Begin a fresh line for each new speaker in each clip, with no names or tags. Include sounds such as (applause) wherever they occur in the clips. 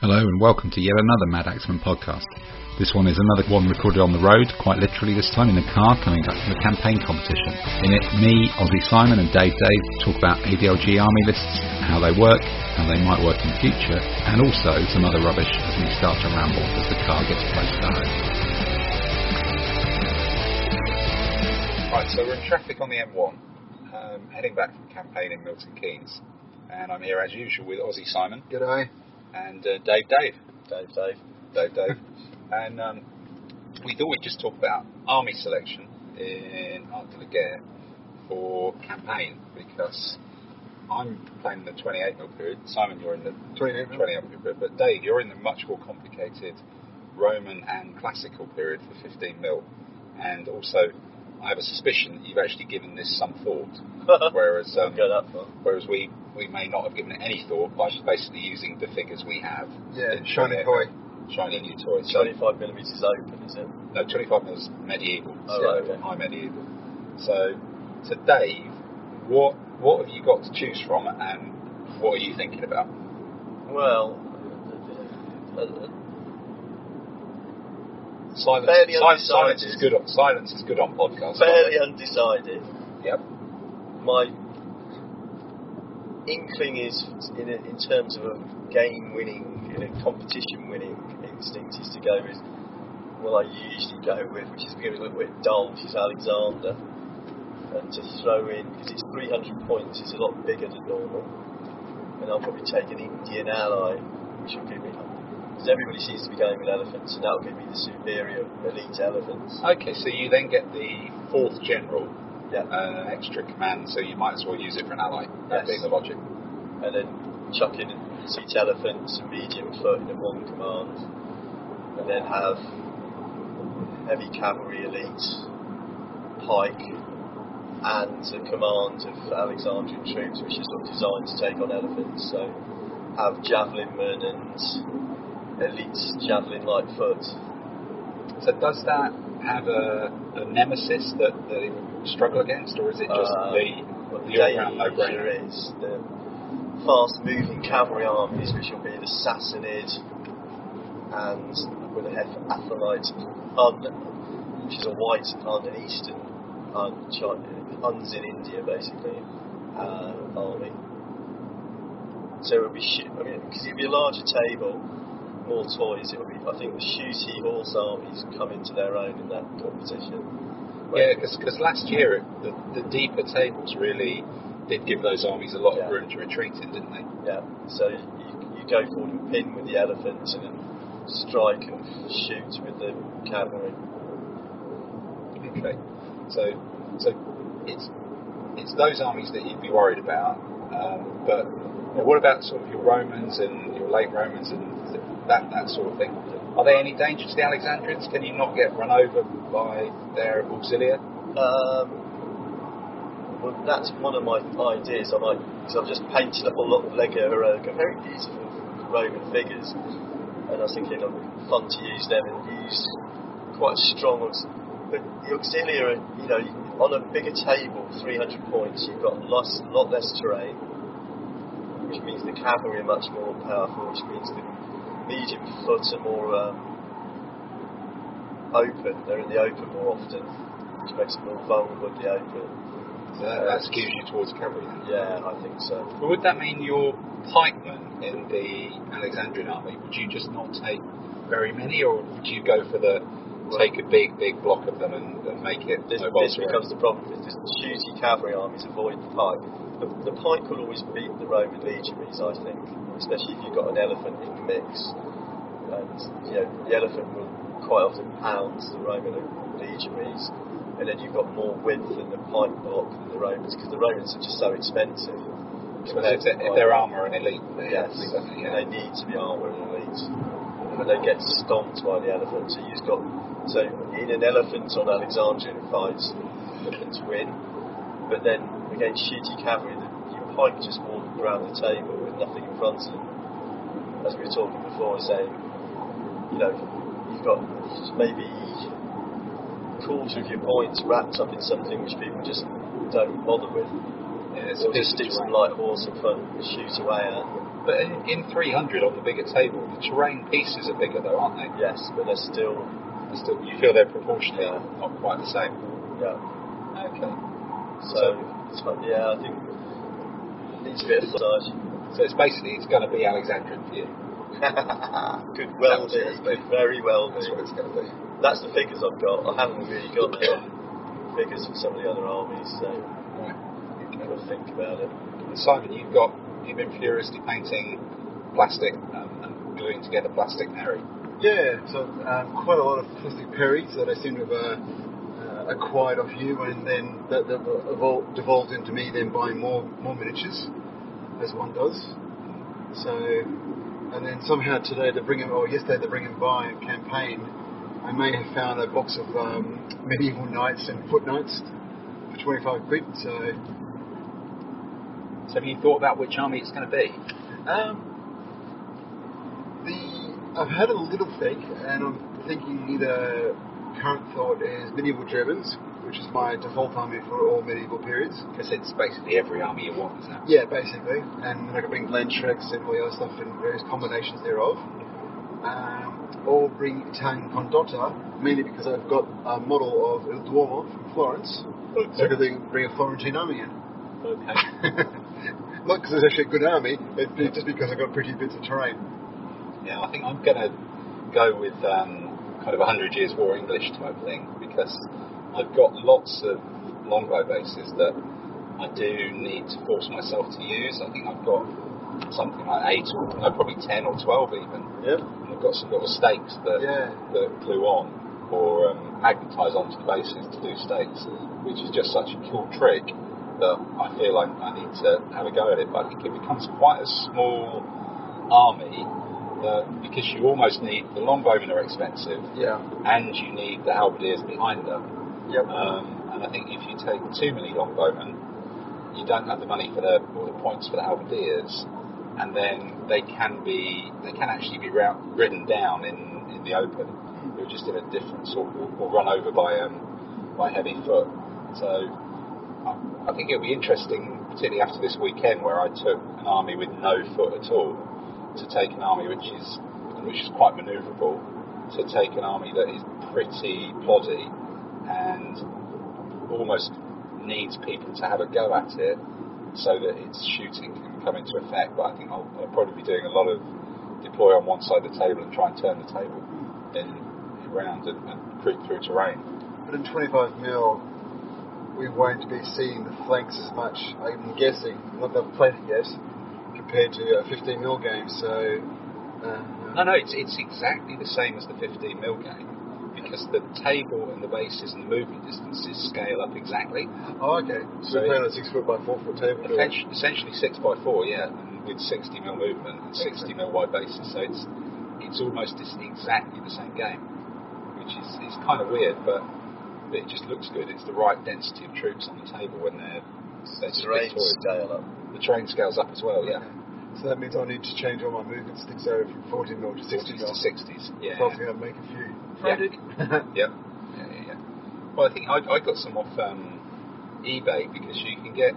Hello and welcome to yet another Mad Axeman podcast. This one is another one recorded on the road, quite literally this time in the car coming back from the campaign competition. In it, me, Aussie Simon and Dave Dave talk about ADLG army lists, how they work, how they might work in the future, and also some other rubbish as we start to ramble as the car gets close to home. Right, so we're in traffic on the M1, um, heading back from campaign in Milton Keynes, and I'm here as usual with Aussie Simon
G'day.
And uh, Dave Dave.
Dave, Dave.
Dave Dave. (laughs) and um, we thought we'd just talk about army selection in Art de la Guerre for campaign because I'm playing the 28 mil period. Simon, you're in the
28 mil.
28 mil period, but Dave, you're in the much more complicated Roman and classical period for 15 mil, and also. I have a suspicion that you've actually given this some thought, (laughs) whereas um,
Go that far.
whereas we, we may not have given it any thought by just basically using the figures we have.
Yeah,
in
shiny
28
toy.
shiny new toys. So
25 millimetres open, is it?
no, 25 mils medieval.
Oh,
so
right, okay.
high medieval. So, so Dave, what what have you got to choose from, and what are you thinking about?
Well, uh, uh,
Silence,
Fairly
silence, silence is good. On, silence is good on podcasts.
fairly undecided.
Yep.
My inkling is, in, a, in terms of a game winning, in a competition winning instinct, is to go with what I usually go with, which is going to be a little bit dull, which is Alexander. And to throw in, because it's 300 points, it's a lot bigger than normal. And I'll probably take an Indian ally, which will give me. Because everybody seems to be going with elephants, and that'll give me the superior elite elephants.
Okay, so you then get the fourth general,
Yeah.
uh, extra command, so you might as well use it for an ally. That
Yes.
being the logic.
and then chuck in seat elephants and medium foot in one command, and then have heavy cavalry elite, pike, and a command of Alexandrian troops, which is sort of designed to take on elephants. So have javelin men and elite javelin light foot.
So does that have a, a nemesis that, that it would struggle against, or is it just
Uh,
the
What the
the all-round no-brainer?
is the fast-moving cavalry armies, which will be assassinated and with a Hephthalite Hun, which is a white Hun, an eastern Hun, Huns in India basically, uh, army. So it would be, sh- I mean, because it would be a larger table, more toys. It would be, I think, the shooty horse armies come into their own in that competition.
Yeah, because last year it, the, the deeper tables really did give those armies a lot
Yeah.
of room to retreat in, didn't they?
Yeah, so you, you go forward and pin with the elephants and then strike and shoot with the cavalry.
Okay, so so it's it's those armies that you'd be worried about, um, but you know, what about sort of your Romans and your late Romans and that that sort of thing? Are they any danger to the Alexandrians? Can you not get run over by their auxilia?
Um, well, that's one of my ideas. I might, because I've just painted up a lot of Legio Heroica, very beautiful Roman figures, and I was thinking it'd be fun to use them and use quite strong. But the auxilia, you know, on a bigger table, 300 points, you've got less, lot less terrain, which means the cavalry are much more powerful, which means the medium foot are more um, open. They're in the open more often, which makes them more vulnerable in the open.
So that, that skews you towards cavalry. Then.
Yeah, I think so.
But would that mean your pikemen in the Alexandrian army? Would you just not take very many, or would you go for the take a big, big block of them and, and make it
This, this becomes the problem because the shooty cavalry armies avoid the pike. The, the pike will always beat the Roman legionaries, I think, especially if you've got an elephant in the mix. And you know, the elephant will quite often pound the Roman legionaries, and then you've got more width in the pike block than the Romans because the Romans are just so expensive.
Because if, they're- if armour and elite,
Yes, and
yeah.
they need to be armoured and elite. But they get stomped by the elephant. So you've got so in an elephant on Alexandrian fights, elephants win. But then against shooty cavalry, your pike just walk around the table with nothing in front of them. As we were talking before, saying, you know, you've got maybe quarter of your points wrapped up in something which people just don't bother with.
Yeah,
just do some light horse and fun shoot away at.
But in, in 300 on the bigger table, the terrain pieces are bigger though, aren't they?
Yes, but they're still
They're Still, you feel they're proportionally
Yeah.
not quite the same.
yeah.
Okay.
So, it's fun. yeah, I think it needs a bit of massage.
So it's basically it's going to be Alexandrian for you. (laughs)
Could well be, could very well
That's what it's going to be.
That's the figures I've got. I haven't really got the figures for some of the other armies, so
Right.
To think about it.
Simon, you've got you've been furiously painting plastic um, and gluing together plastic Perry.
Yeah, so um, quite a lot of plastic perries that I seem to have uh, uh, acquired off you, and then that, that evol- devolved into me then buying more more miniatures, as one does. So, and then somehow today they're bringing, or yesterday they're bringing by a campaign. I may have found a box of um, medieval knights and foot knights for 25 quid. So,
So have you thought about which army it's going to be?
um, the I've had a little think, and I'm thinking either current thought is medieval Germans, which is my default army for all medieval periods.
Because it's basically every army you want, isn't it?
Yeah, basically, and then I can bring Landsknechts and all the other stuff in various combinations thereof. Um, or bring Italian Condotta, mainly because I've got a model of Il Duomo from Florence, so I could bring a Florentine army in.
Okay. (laughs)
Not because it's actually a good army, but just because I've got pretty bits of terrain.
Yeah, I think I'm going to go with um, kind of a hundred years war English type thing because I've got lots of longbow bases that I do need to force myself to use. I think I've got something like eight or no, probably ten or twelve even.
Yep.
And I've got some little stakes that
Yeah.
that glue on or um, magnetise onto the bases to do stakes, which is just such a cool trick that I feel like I need to have a go at it. But I think it becomes quite a small army because you almost need the longbowmen are expensive
Yeah.
and you need the halberdiers behind them.
Yep.
Um, and I think if you take too many longbowmen, you don't have the money for the or the points for the halberdiers, and then they can be they can actually be ridden down in, in the open. They're just in a different sort of, or run over by um, by heavy foot. So I, think it'll be interesting, particularly after this weekend where I took an army with no foot at all, to take an army which is which is quite manoeuvrable, to take an army that is pretty ploddy and almost needs people to have a go at it so that its shooting can come into effect. But I think I'll, I'll probably be doing a lot of deploy on one side of the table and try and turn the table in around and, and creep through terrain.
But in 25 mil, we won't be seeing the flanks as much, I'm guessing, not that I've played it yet, compared to a 15 mil game. So, uh,
No, no, it's, it's exactly the same as the 15 mil game because the table and the bases and the movement distances scale up exactly.
oh, okay. So,
So
we're playing a six foot by four foot table.
Essentially, essentially six by four, yeah, and with 60 mil movement and 60 mil wide bases. So it's it's almost exactly the same game, which is is kind of weird, but it just looks good. It's the right density of troops on the table when they're they're just
Terrain
victorious.
scale up.
The train scales up as well, yeah.
So that means I need to change all my movement sticks over from 40 mil to 60
40s
mil.
to 60s, yeah.
So I think I'll make a few.
Yeah. (laughs) Yeah, yeah, yeah, yeah. Well, I think I, I got some off um, eBay because you can get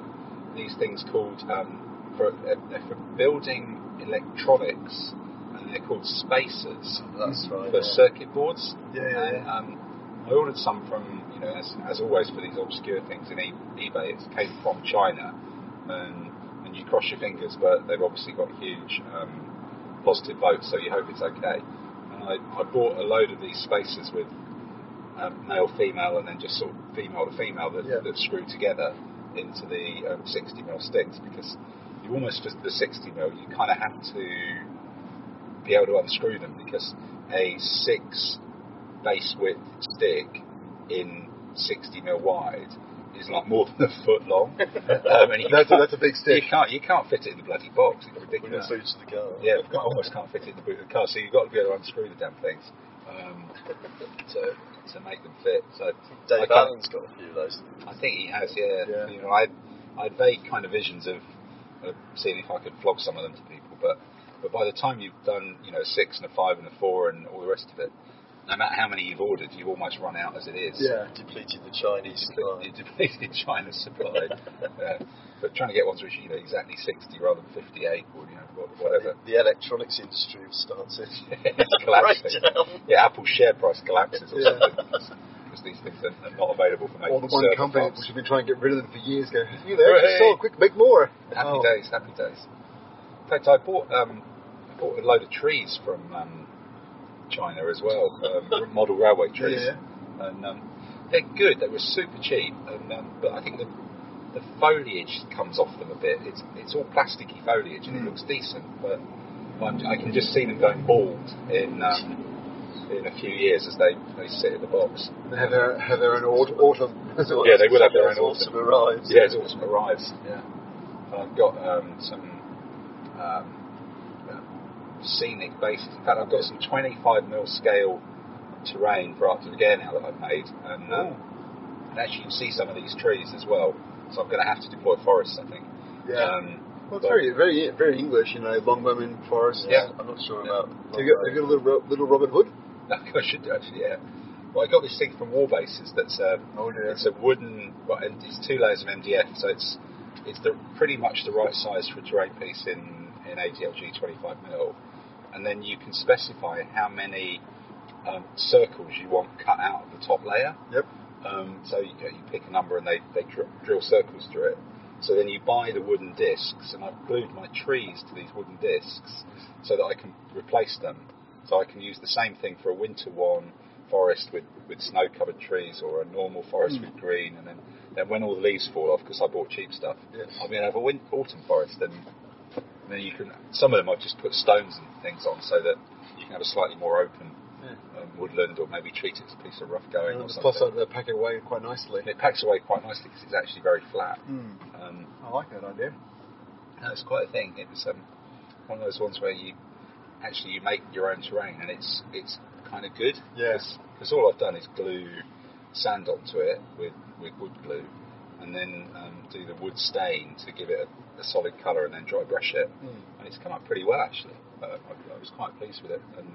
these things called um, for uh, they're for building electronics, and they're called spacers
That's right.
for
yeah.
circuit boards.
Yeah, yeah,
And, um, I ordered some from you know as, as always for these obscure things in eBay. It came from China, and and you cross your fingers, but they've obviously got huge um, positive votes, so you hope it's okay. And I, I bought a load of these spacers with um, male, female, and then just sort of female to female that,
Yeah.
that screw together into the um, 60 mil sticks because you almost just the 60 mil you kind of have to be able to unscrew them because a six base width stick in 60 mil wide is like more than a foot long. (laughs) um, and you
That's a,
can't-
that's a big stick.
You can't, you can't fit it in the bloody box. It's ridiculous.
it suits the car.
Yeah, I almost can't fit it in the boot of the car, so you've got to be able to unscrew the damn things um, to to make them fit. So
Dave
can't-
Allen's got a few of those.
I think he has, yeah.
Yeah.
You know, I I had vague kind of visions of, of seeing if I could flog some of them to people, but but by the time you've done, you know, a six and a five and a four and all the rest of it, no matter how many you've ordered, you've almost run out as it is.
Yeah.
Depleted the Chinese supply.
You (laughs) depleted China's supply. (laughs) But trying to get ones which you know exactly 60 rather than 58 or you know whatever.
The electronics industry starts (laughs) it.
it's collapsing.
Breakdown.
Yeah, Apple's share price collapses or
Yeah.
something because these things are, not available for making
Or the one company
parts.
which have been trying to get rid of them for years go, you there,
Hooray.
just sold, quick, make more.
Happy
Oh.
days, happy days. In fact, I bought um, I bought a load of trees from um, China as well, um, model railway trees,
Yeah.
and um, they're good. They were super cheap, and um, but I think the the foliage comes off them a bit. It's it's all plasticky foliage, and it
Mm.
looks decent, but I'm, I can just see them going bald in. Um, in a few years, as they, they sit in the box.
They have their, have their own aut- autumn. (laughs)
Yeah, they will have their own
autumn arrives.
Yeah, as autumn arrives. Yeah, I've got um, some um, scenic based. In fact, I've got some 25 mil scale terrain for of the Gare now that I've made, and, um, and actually you can see some of these trees as well. So I'm going to have to deploy forests, I think.
Yeah.
Um,
well, it's very, very, very English, you know, Longbowman Forest.
Yeah.
I'm not sure about.
Have you got, have you got a little, little Robin Hood? (laughs)
I should do actually, yeah. Well, I got this thing from War Bases that's um,
Oh, dear.
it's a wooden, well, and it's two layers of MDF, so it's it's the, pretty much the right size for a terrain piece in in ADLG 25 mil, and then you can specify how many um, circles you want cut out of the top layer.
Yep.
Um, so you, you pick a number and they, they dr- drill circles through it. So then you buy the wooden discs, and I've glued my trees to these wooden discs so that I can replace them. So I can use the same thing for a winter one forest with, with snow covered trees or a normal forest with green, and then, then when all the leaves fall off, because I bought cheap stuff,
Yes.
Be able to have a win- autumn forest. And, and then you can, some of them I've just put stones and things on so that you can have a slightly more open
Yeah.
um, woodland or maybe treat it as a piece of rough going or
And
something.
plus, uh, they pack it away quite nicely.
And it packs away quite nicely because it's actually very flat.
Mm.
Um,
I like that idea.
no, it's quite a thing. It was um, one of those ones where you actually you make your own terrain and it's it's kind of good.
Yeah.
Because all I've done is glue sand onto it with, with wood glue, and then um, do the wood stain to give it a, a solid colour, and then dry brush it.
Mm.
And it's come up pretty well actually. Uh, I, I was quite pleased with it. And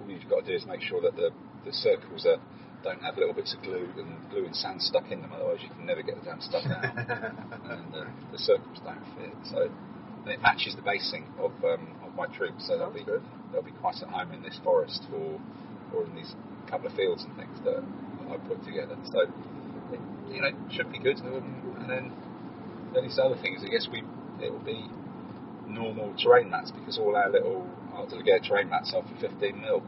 all you've got to do is make sure that the, the circles are don't have little bits of glue and glue and sand stuck in them, otherwise you can never get the damn stuff out (laughs) and uh, the circles don't fit. So and it matches the basing of um, of my troops, so they'll be
good.
they'll be quite at home in this forest or or in these couple of fields and things that I put together. So you know, should be good. Um, and then then these other things, I guess we it will be normal terrain mats because all our little Art Delegated terrain mats are for 15 mil.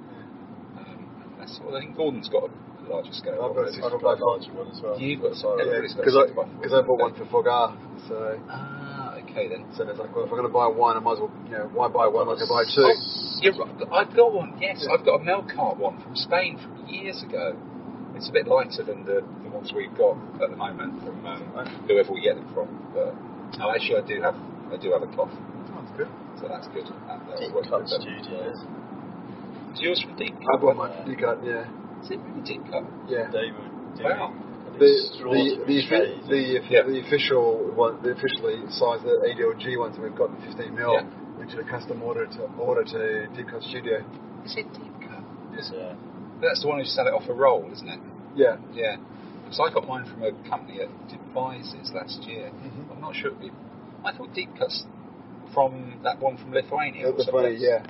Um, that's all. I think Gordon's got a larger scale.
I've got a. I've got
a larger one as well.
You've got
Sorry.
Yeah,
everybody's got
because
a
I,
6 by 4,
because I bought one for FoGR, so
Ah, okay then.
so it's like, well, if I'm going to buy one, I might as well, you know, why buy one? I can buy two.
You're right. I've got one. Yes, I've got a Melcart one from Spain from years ago. It's a bit lighter than the, the ones we've got at the moment from um, whoever we get them from. But no, actually, I do have I do have a cloth,
Sounds good.
so that's good. That, that'll
Deep Cut
with them.
Studios.
Is yours from Deep
I
Cut?
bought my D cut, yeah,
Is it really Deep Cut?
yeah.
They were
Wow.
an
The the the,
trade.
the,
Yeah.
the official one, the officially sized uh, the ADLG ones that we've got the 15 mil.
Yeah.
We did a custom order to order to Deep Cut Studio.
Is it Deep Cut?
yeah.
That's the one who sell it off a roll, isn't it?
Yeah.
Yeah. Because I got mine from a company that devises last year.
Mhm.
I'm not sure. It, I thought Deep Cut's from that one from Lithuania. or
the yeah.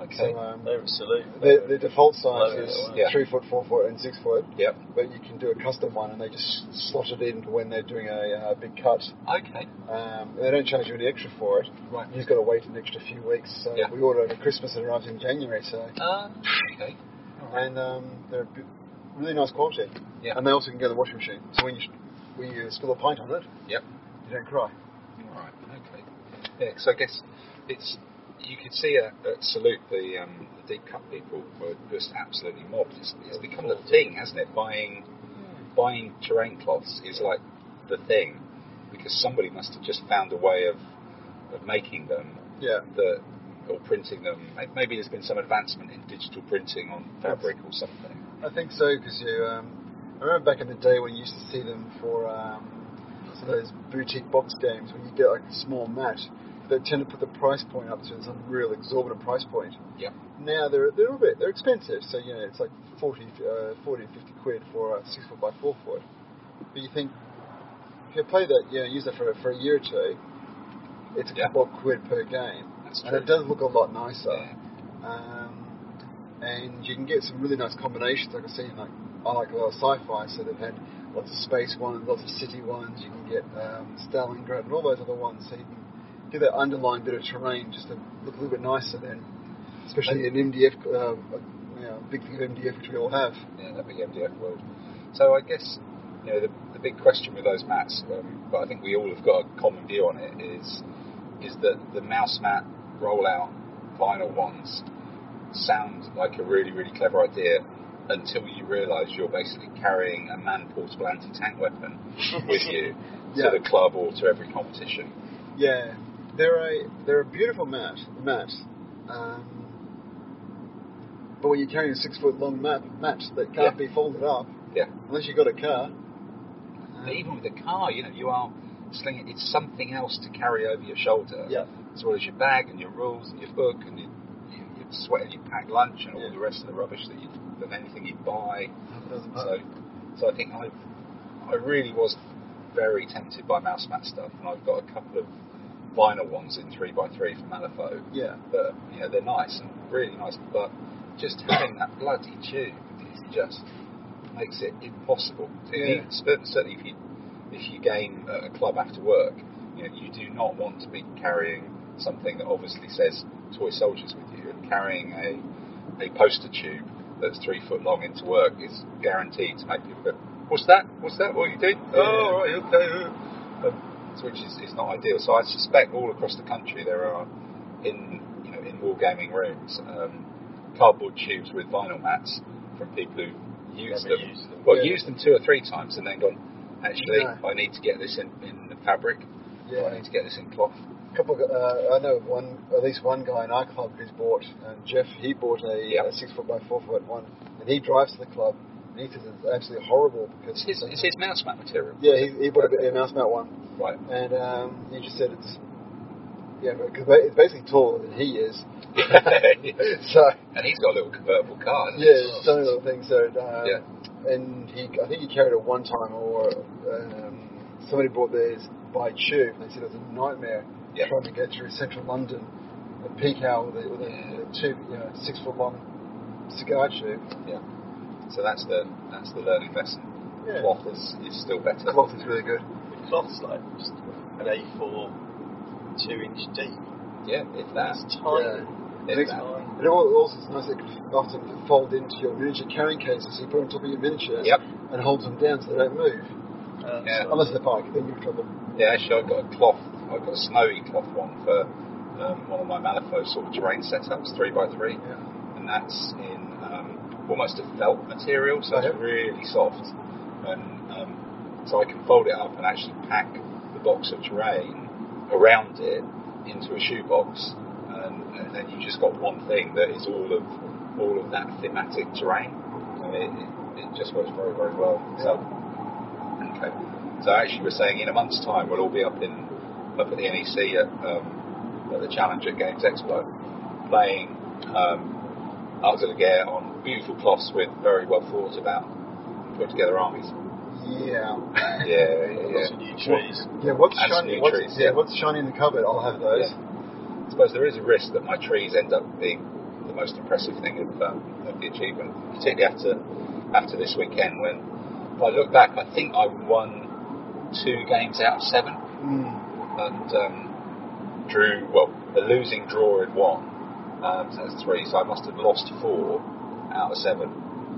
Okay.
So, um,
They were salute.
the, the default size
Yeah.
is
Yeah.
three foot, four foot, and six foot.
Yep.
But you can do a custom one, and they just slot it in when they're doing a uh, big cut.
Okay.
Um, they don't charge you any extra for it.
Right.
You just got to wait an extra few weeks. So
Yeah.
we ordered over Christmas and it arrives in January. So
Uh, okay.
and um, they're b- really nice quality.
Yeah.
And they also can go in the washing machine. So when you when you spill a pint on it,
Yep.
you don't cry.
All right. Okay. Yeah. So I guess it's you could see at, at Salute the um, the deep cut people were just absolutely mobbed. It's, it's become the thing, hasn't it? Buying buying terrain cloths is like the thing because somebody must have just found a way of of making them
Yeah.
that or printing them. Maybe there's been some advancement in digital printing on fabric or something.
I think so because you. Um, I remember back in the day when you used to see them for um, some of those boutique box games when you get like a small mat they tend to put the price point up to some real exorbitant price point.
Yep.
Now they're they're a little bit they're expensive, so you know it's like 40, uh, 40 50 quid for a six foot by four foot. But you think if you play that, you know, use it for for a year or two, it's a
Yeah.
couple of quid per game,
That's
and
true.
it does look a lot nicer.
Yeah.
Um, and you can get some really nice combinations. Like I've seen, like I like a lot of sci-fi, so they've had lots of space ones, lots of city ones. You can get um, Stalingrad and all those other ones, so you can get that underlying bit of terrain just to look a little bit nicer then, especially in MDF. Uh, you know, big thing of MDF which we all have.
yeah, that big MDF world. So I guess you know the, the big question with those mats, um, but I think we all have got a common view on it, is is that the mouse mat rollout vinyl ones sound like a really really clever idea until you realise you're basically carrying a man portable anti-tank weapon (laughs) with you
Yeah.
to the club or to every competition.
Yeah, they're a they're a beautiful mat mat. Um, but when you're carrying a six foot long mat mat that can't
Yeah.
be folded up,
Yeah.
unless you've got a car.
But even with a car, you know, you are slinging. It's something else to carry over your shoulder.
Yeah.
As well as your bag and your rules and your book and your, your, your sweat and your packed lunch and all
Yeah.
the rest of the rubbish that you than anything you buy. So, so I think I, I really was very tempted by mouse mat stuff, and I've got a couple of vinyl ones in three x three from Malifaux.
Yeah.
But you know they're nice and really nice, but just having that bloody tube is just makes it impossible.
Yeah.
Certainly, if you if you game at a club after work, you know you do not want to be carrying something that obviously says toy soldiers with you, and carrying a a poster tube that's three foot long into work is guaranteed to make people go, "What's that? What's that? What are you doing?"
Yeah.
Oh, right, okay. Um, so which is, is not ideal. So I suspect all across the country there are in you know in wargaming rooms um, cardboard tubes with vinyl mats from people who used
Never
them.
used them.
Well,
Yeah.
used them two or three times and then gone. Actually,
No.
I need to get this in, in the fabric.
Yeah, I
need to get this in cloth.
Couple of, uh, I know one, at least one guy in our club who's bought, and Jeff, he bought a,
Yep.
a six foot by four foot one, and he drives to the club, and he says it's absolutely horrible because
It's his, it's his mouse mat material.
yeah, he, he bought a, a mouse mount one,
Right.
and um, he just said it's yeah, because it's basically taller than he is, (laughs) so
and he's got a little convertible car.
yeah, it's tiny little thing. So um,
Yeah.
and he, I think he carried it one time, or um, somebody bought theirs by tube. and They said it was a nightmare
Yeah.
trying to get through central London at peak hour with a, with a,
Yeah.
with a tube, you know, six foot long cigar tube.
Yeah. So that's the that's the learning lesson.
Yeah.
Cloth is, is still better.
Cloth is really good.
The cloth's like just an A4, two inch deep.
Yeah, if that.
It's tiny.
If
Makes-
that.
And it also it's nice that it can often fold into your miniature carrying cases, so you put it on top of your miniature
Yep.
and holds them down so they don't move.
Uh,
Yeah.
so-
Unless they're bike, then you're in trouble.
Yeah, actually, I've got a cloth. I've got a snowy cloth one for um, one of my Malifaux sort of terrain setups, three by three,
Yeah.
and that's in um, almost a felt material, so it's really soft. And um, so I can fold it up and actually pack the box of terrain around it into a shoebox, and, and then you've just got one thing that is all of all of that thematic terrain. And it, it, it just works very very well. So Okay. So actually, we're saying in a month's time we'll all be up in up at the NEC at, um, at the Challenger Games Expo, playing um, Arcs de la Guerre on beautiful cloths with very well thought about, put together armies.
Yeah.
Yeah, yeah,
Lots of new trees.
Yeah, what's
And
shiny? What's,
trees,
yeah,
yeah.
what's shiny in the cupboard? I'll have those.
Yeah. I suppose there is a risk that my trees end up being the most impressive thing of, um, of the achievement, particularly after after this weekend when if I look back, I think I won two games out of seven.
Mm.
And um, drew well a losing draw in one, um, so that's three. So I must have lost four out of seven,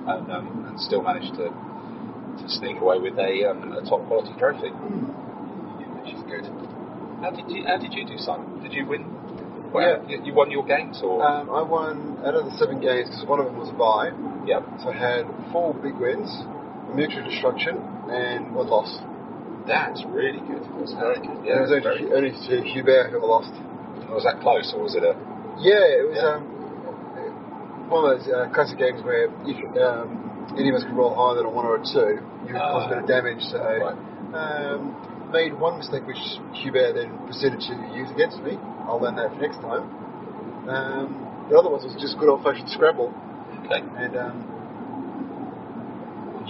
and, um, and still managed to to sneak away with a, um, a top quality trophy, which is good. How did you How did you do, Simon? Did you win? Well, you, you won your games, or
Um, I won out of the seven games because one of them was a bye.
yeah,
So I had four big wins, a mutual destruction, and one loss.
That's really good.
That's very good.
Yeah,
it was only, only to Hubert who I lost.
Was that close, or was it a?
Yeah, it was
Yeah.
um, one of those uh, classic games where if um, any of us could roll higher than a one or a two, you would cause a bit of damage. So
Right.
um, made one mistake which Hubert then proceeded to use against me. I'll learn that for next time. Um, the other ones was just good old fashioned Scrabble,
Okay.
and um,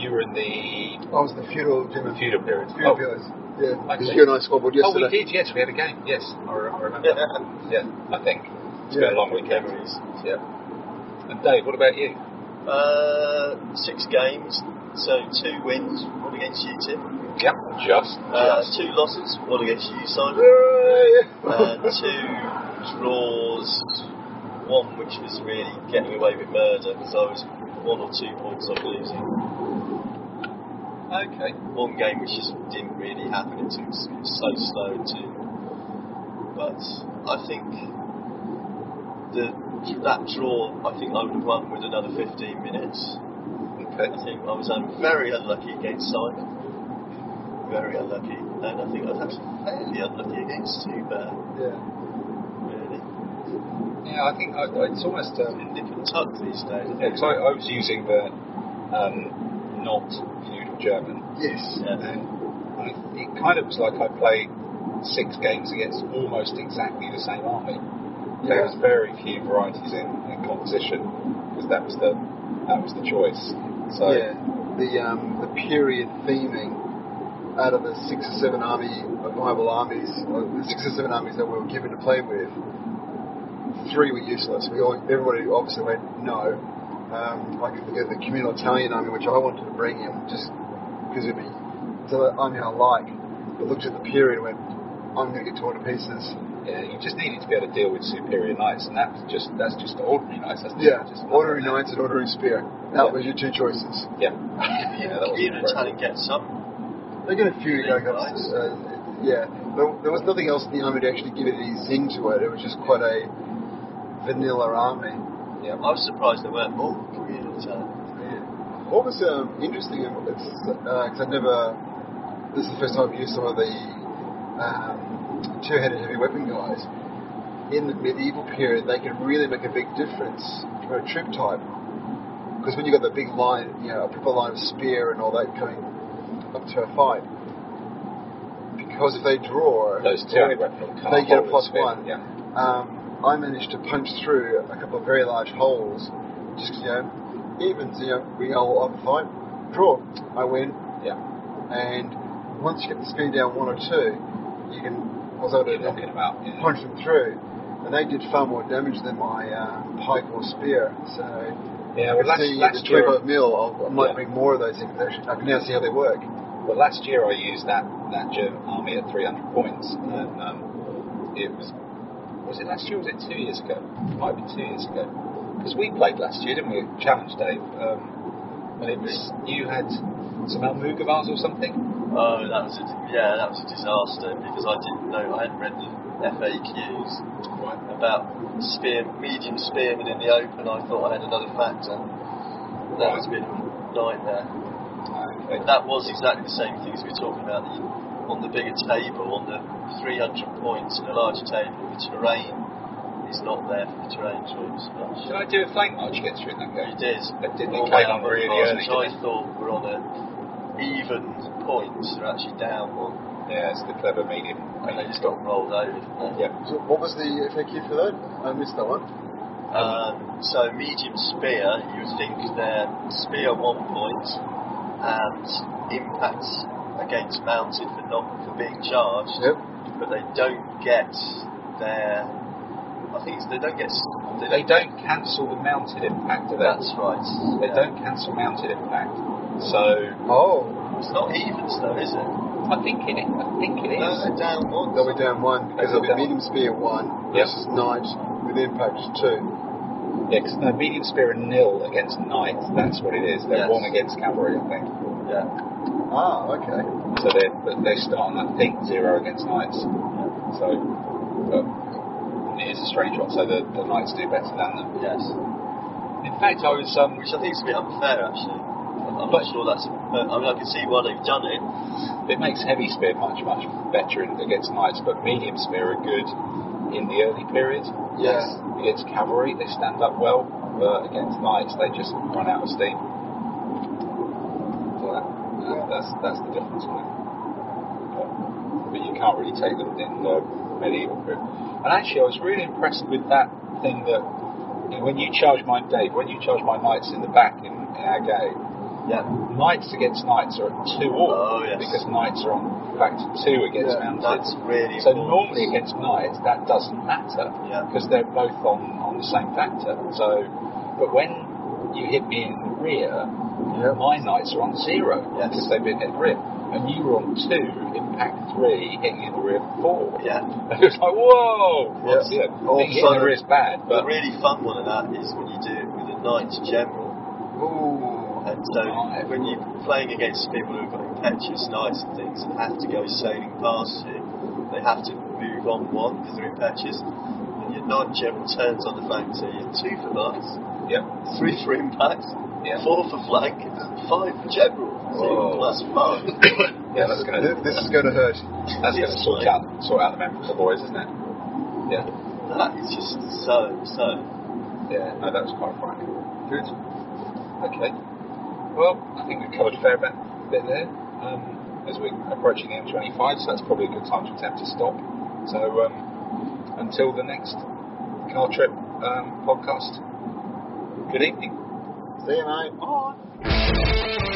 You were in the
I was the feudal gentleman.
feudal period.
Feudal
Oh,
pillars. Yeah,
Okay.
because you and I squabbled
oh, we did. Yes, we had a game. Yes, I, re- I remember. (laughs) yeah, I think it's been a long weekend.
Memories.
Yeah. And Dave, what about you?
Uh, six games, so two wins, one against you, Tim.
Yep. Just.
Uh,
just.
two losses, one against you, Simon.
Hooray!
uh, two draws, one which was really getting away with murder because I was one or two points off losing.
Okay.
One game which just didn't really happen. It was, so slow too. But I think the that draw, I think I would have won with another 15 minutes.
Okay.
I think I was um, very unlucky against Simon. Very unlucky. And I think I was actually fairly unlucky against Zuber,
Yeah.
really.
Yeah, I think I, it's almost. Um,
In different tugs these days.
Yeah, I, I was using the um, not feudal German,
Yes.
Yeah.
and I, it kind of was like I played six games against almost exactly the same army. There was very few varieties in, in composition because that was the that was the choice. So
yeah, the um, the period theming out of the six or seven army viable armies, or the six or seven armies that we were given to play with, three were useless. We all, everybody obviously went no. Um, like the, the communal Italian army, which I wanted to bring in just because it'd be it's an army I like, but looked at the period and went, I'm going to get torn to pieces.
yeah, you just needed to be able to deal with superior knights, and that's just that's just ordinary knights. That's
Yeah,
just
ordering knights and ordering spear. That
Yeah.
was your two choices.
Yeah, (laughs) yeah, that was
Even Italian gets some.
They get a few
Really
go
nice.
uh, yeah. There, there was nothing else in the army to actually give it any zing to it. It was just quite a vanilla army.
yeah.
I was surprised there weren't more Korean Italian.
What was um, interesting, because I've never. This is the first time I've used some of the um, two-headed heavy weapon guys. In the medieval period, they can really make a big difference for a troop type. Because when you've got the big line, you know, a proper line of spear and all that coming up to a fight, because if they draw,
Those two weapons
they get a plus one.
Yeah,
um, I managed to punch through a couple of very large holes. Just you know, evens. You know, we all a fight, draw. I win,
yeah.
and once you get the speed down one or two, you can. Was able to
knocking them out. Yeah.
punch them through, and they did far more damage than my uh, pike or spear. So
Yeah, well, last,
see
last
the
year,
25 mil. I'll, I might
Yeah.
bring more of those in. I can now see how they work.
well, last year I used that that German army at 300 points, and um, it was was it last year or was it two years ago? It might have been two years ago because we played last year, didn't we? Challenge Dave, um, and it was you had some Almugavars or something.
Oh, that was a, yeah, that was a disaster because I didn't know I hadn't read the FAQs
Right.
about spear, medium spearmen in the open. I thought I had another factor. That was a bit of a nightmare.
Okay.
That was exactly the same thing as we were talking about the, on the bigger table, on the 300 points in a larger table. The terrain is not there for the terrain choice much.
Did I do a flank march against you in that
You
game?
did.
It did. It
All
came on really early,
Which I
didn't it?
thought were on a even point. They're actually down one.
Yeah, it's the clever medium.
And they just got rolled over.
Yeah.
So what was the FAQ for that? I missed that one.
Um, so medium spear, you would think they're spear one point and impact against mounted for not for being charged,
Yep.
but they don't get their. I they don't get. s-
They don't cancel the mounted impact of it.
That's right.
They
Yeah.
don't cancel mounted impact. So
Oh,
It's not evens though, is it?
I think it. I think it is.
No, they're down one.
they'll be down one because
They'll
they'll
be
be medium spear one
Yep.
versus knight with impact two.
Yeah, because no, medium spear and nil against knight. That's what it is. They're
Yes.
one against cavalry, I think.
Yeah.
Ah, okay.
So they but they start on I think zero against knights. So, but it is a strange one. So the, the knights do better than them.
Yes.
In fact, I was um,
Which I think is a bit unfair actually. I'm
But-
not sure that's. I mean, I can see why they've done it.
it makes heavy spear much much better in, against knights, but medium spear are good in the early period.
Yeah.
Against cavalry, they stand up well. But against knights, they just run out of steam. So that, that, that's that's the difference. But, but you can't really take them in uh, medieval crew. And actually, I was really impressed with that thing that you know, when you charge my Dave, when you charge my knights in the back in, in our game,
Yeah.
knights against knights are at two all
Oh, yes.
because knights are on factor two against
Yeah,
mounted.
That's really
So
important.
normally against knights that doesn't matter
Yeah.
because they're both on, on the same factor. So, but when you hit me in the rear,
Yep.
my knights are on zero
Yes.
they've been hit rear, and you were on two, impact three, hitting in the rear four.
Yeah. (laughs)
it was like whoa. Yeah, being hit in the
fun.
rear is bad,
The
but
really fun one of that is when you do it with a knight general.
Ooh.
And so
Right.
when you're playing against people who've got impetuous knights and things and have to go sailing past you, they have to move on one because they're impetuous. And your knight general turns on the flank, so you're two for knights,
yeah,
three for impact,
Yeah.
four for flank, five for general. So
Whoa.
plus five. (coughs)
yeah, that's gonna
This, this is going to hurt.
that's gonna sort
mate.
out sort out the memory for the boys, isn't it? Yeah,
that is just so, so.
yeah. No, that was quite frightening. Good. Okay. Well, I think we've covered a fair bit, bit there. Um, as we're approaching the M25, so that's probably a good time to attempt to stop. So um, until the next car trip um, podcast, good evening.
See you, mate.
Bye.